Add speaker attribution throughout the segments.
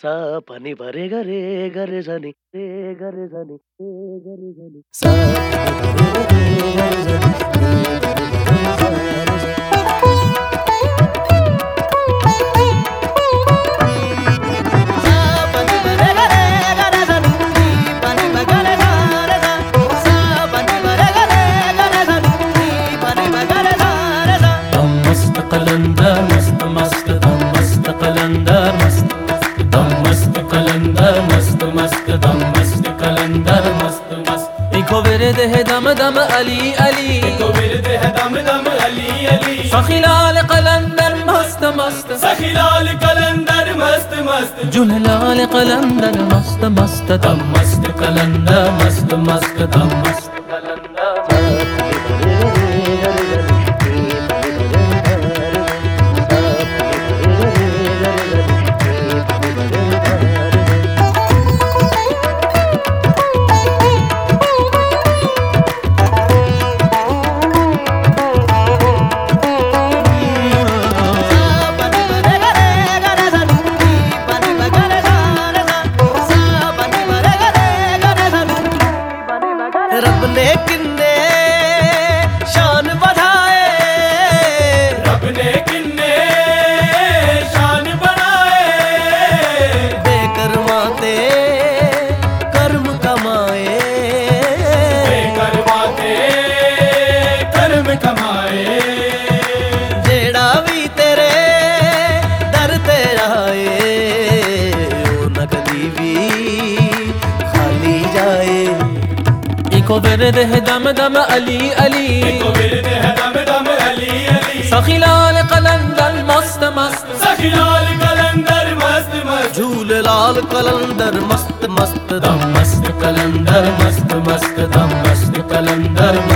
Speaker 1: सा पानी भरे गरे गरे जानी रे गरे जानी रे गरे जानी सा
Speaker 2: दम अली अली
Speaker 3: इको विरद है दम दम अली अली
Speaker 2: सखिलाल कलंदर मस्त मस्त
Speaker 3: सखिलाल कलंदर मस्त मस्त
Speaker 2: जुललाल कलंदर मस्त मस्त दम मस्त कलंदर मस्त मस्त दम मस्त
Speaker 1: किन्ने शान बढ़ाए
Speaker 3: रब ने किन्ने शान बनाए।
Speaker 1: बेकर्मा ते कर्म कमाए।
Speaker 3: करवाते कर्म कमाए।
Speaker 2: इको विरद है दम दम अली अली
Speaker 3: इको विरद है दम दम अली अली
Speaker 2: सखिलाल कलंदर मस्त मस्त
Speaker 3: सखिलाल कलंदर मस्त मस्त
Speaker 1: झूले लाल कलंदर मस्त मस्त
Speaker 2: दम मस्त कलंदर मस्त मस्त दम मस्त कलंदर मस्त मस्त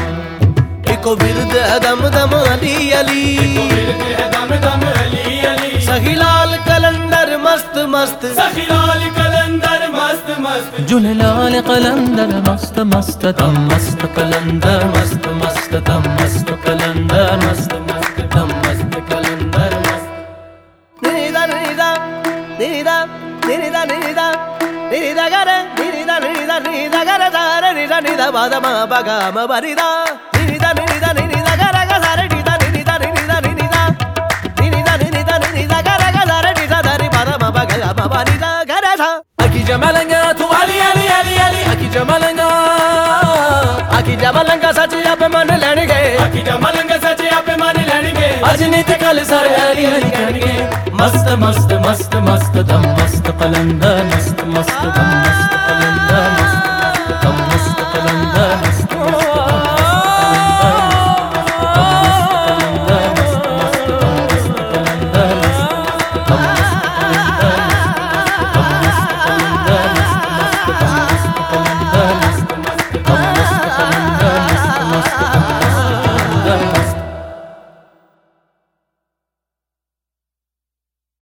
Speaker 1: इको विरद दम दम अली अली।
Speaker 3: दम दम अली अली
Speaker 1: कलंदर मस्त मस्त।
Speaker 3: सखिलाल कलंदर मस्त मस्त।
Speaker 2: जुललाल कलंदर मस्त मस्त। दम मस्त कलंदर मस्त मस्त। दम मस्त कलंदर मस्त मस्त। दम मस्त कलंदर मस्त।
Speaker 1: निदा निदा निदा निदा निदा निदा गरे निदा निदा निदा गरे सारे निदा निदा बादा मा बगा म बरिदा।
Speaker 2: अकी जमलंगा तू अली अली अली अली अकी जमलंगा
Speaker 1: आखी जबलंगा सच अब मन लेण गए
Speaker 3: बाकी जमलंग सचे आपे मान लेणगे
Speaker 2: आज नित कल सारे हरी हरी करेंगे मस्त मस्त मस्त मस्त दम मस्त कलंदर मस्त मस्त दम मस्त